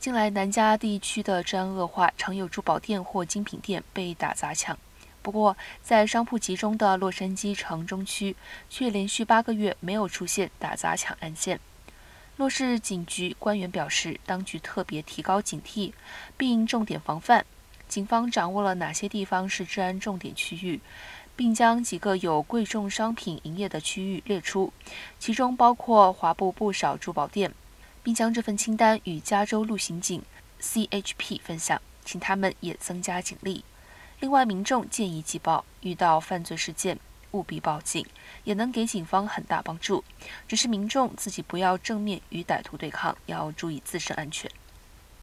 近来南加地区的治安恶化，常有珠宝店或精品店被打砸抢。不过，在商铺集中的洛杉矶城中区，却连续八个月没有出现打砸抢案件。洛市警局官员表示，当局特别提高警惕，并重点防范。警方掌握了哪些地方是治安重点区域，并将几个有贵重商品营业的区域列出，其中包括华埠不少珠宝店。并将这份清单与加州路刑警 CHP 分享，请他们也增加警力。另外，民众建议寄报，遇到犯罪事件务必报警，也能给警方很大帮助。只是民众自己不要正面与歹徒对抗，要注意自身安全。